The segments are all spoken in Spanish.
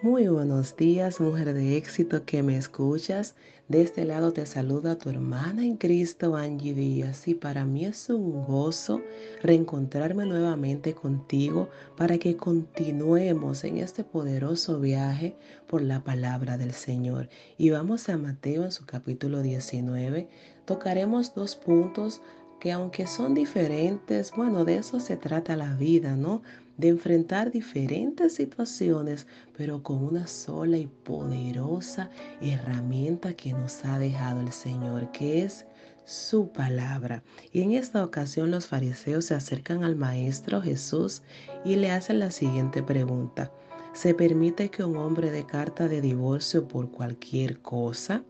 Muy buenos días, mujer de éxito que me escuchas. De este lado te saluda tu hermana en Cristo, Angie Díaz. Y para mí es un gozo reencontrarme nuevamente contigo para que continuemos en este poderoso viaje por la palabra del Señor. Y vamos a Mateo en su capítulo 19. Tocaremos dos puntos que aunque son diferentes, bueno, de eso se trata la vida, ¿no? De enfrentar diferentes situaciones, pero con una sola y poderosa herramienta que nos ha dejado el Señor, que es su palabra. Y en esta ocasión los fariseos se acercan al Maestro Jesús y le hacen la siguiente pregunta. ¿Se permite que un hombre dé carta de divorcio por cualquier cosa?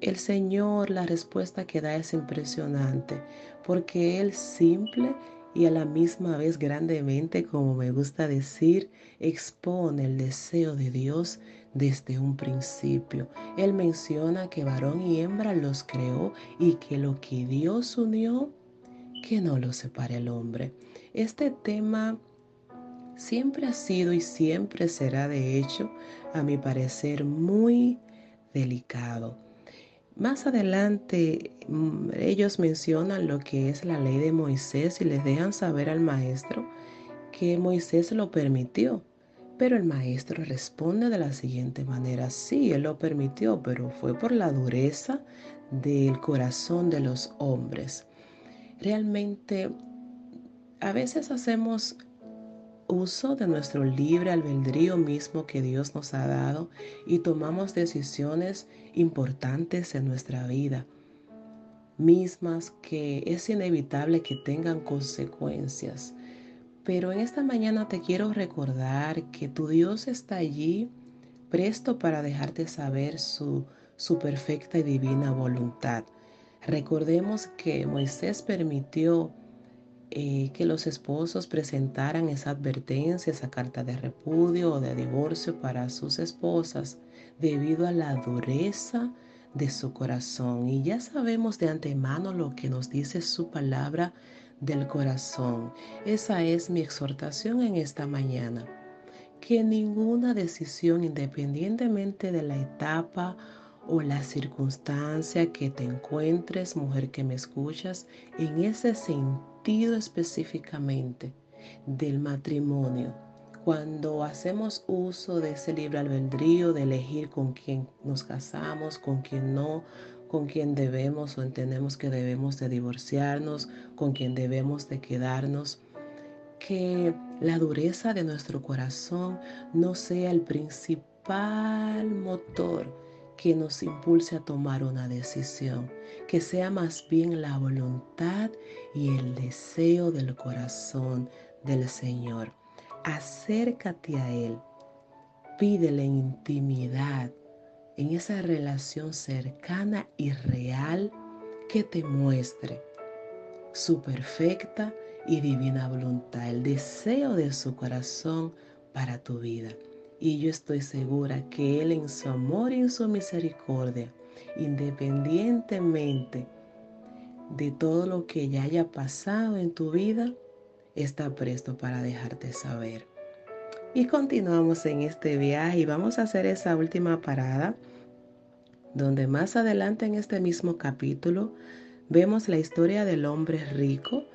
El Señor, la respuesta que da es impresionante, porque Él simple y a la misma vez grandemente, como me gusta decir, expone el deseo de Dios desde un principio. Él menciona que varón y hembra los creó y que lo que Dios unió, que no lo separe el hombre. Este tema siempre ha sido y siempre será de hecho, a mi parecer, muy delicado más adelante mm, ellos mencionan lo que es la ley de Moisés y les dejan saber al maestro que Moisés lo permitió. Pero el maestro responde de la siguiente manera, sí, él lo permitió, pero fue por la dureza del corazón de los hombres. Realmente, a veces hacemos uso de nuestro libre albedrío mismo que Dios nos ha dado y tomamos decisiones importantes en nuestra vida, mismas que es inevitable que tengan consecuencias. Pero en esta mañana te quiero recordar que tu Dios está allí presto para dejarte saber su, su perfecta y divina voluntad. Recordemos que Moisés permitió eh, que los esposos presentaran esa advertencia, esa carta de repudio o de divorcio para sus esposas debido a la dureza de su corazón. Y ya sabemos de antemano lo que nos dice su palabra del corazón. Esa es mi exhortación en esta mañana. Que ninguna decisión, independientemente de la etapa o la circunstancia que te encuentres, mujer que me escuchas, en ese sentido específicamente del matrimonio. Cuando hacemos uso de ese libre albedrío, de elegir con quién nos casamos, con quién no, con quién debemos o entendemos que debemos de divorciarnos, con quién debemos de quedarnos, que la dureza de nuestro corazón no sea el principal motor que nos impulse a tomar una decisión, que sea más bien la voluntad y el deseo del corazón del Señor. Acércate a Él, pídele intimidad, en esa relación cercana y real que te muestre su perfecta y divina voluntad, el deseo de su corazón para tu vida. Y yo estoy segura que Él en su amor y en su misericordia, independientemente de todo lo que ya haya pasado en tu vida, está presto para dejarte saber. Y continuamos en este viaje y vamos a hacer esa última parada, donde más adelante en este mismo capítulo vemos la historia del hombre rico,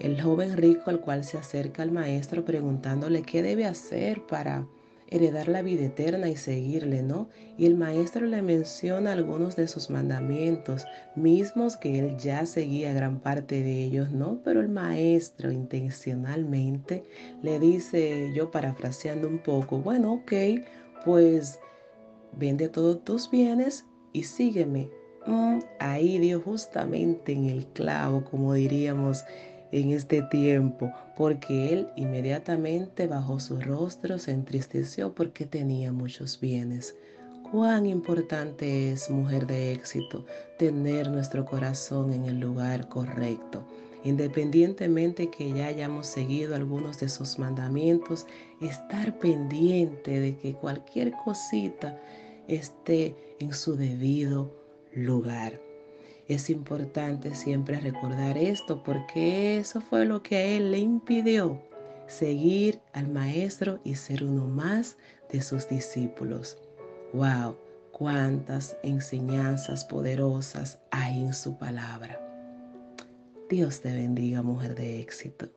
el joven rico al cual se acerca al maestro preguntándole qué debe hacer para heredar la vida eterna y seguirle, ¿no? Y el maestro le menciona algunos de sus mandamientos, mismos que él ya seguía gran parte de ellos, ¿no? Pero el maestro intencionalmente le dice, yo parafraseando un poco, bueno, ok, pues vende todos tus bienes y sígueme. Mm, ahí dio justamente en el clavo, como diríamos en este tiempo, porque él inmediatamente bajó su rostro, se entristeció porque tenía muchos bienes. Cuán importante es, mujer de éxito, tener nuestro corazón en el lugar correcto. Independientemente que ya hayamos seguido algunos de sus mandamientos, estar pendiente de que cualquier cosita esté en su debido lugar. Es importante siempre recordar esto porque eso fue lo que a él le impidió seguir al Maestro y ser uno más de sus discípulos. ¡Wow! Cuántas enseñanzas poderosas hay en su palabra. Dios te bendiga, mujer de éxito.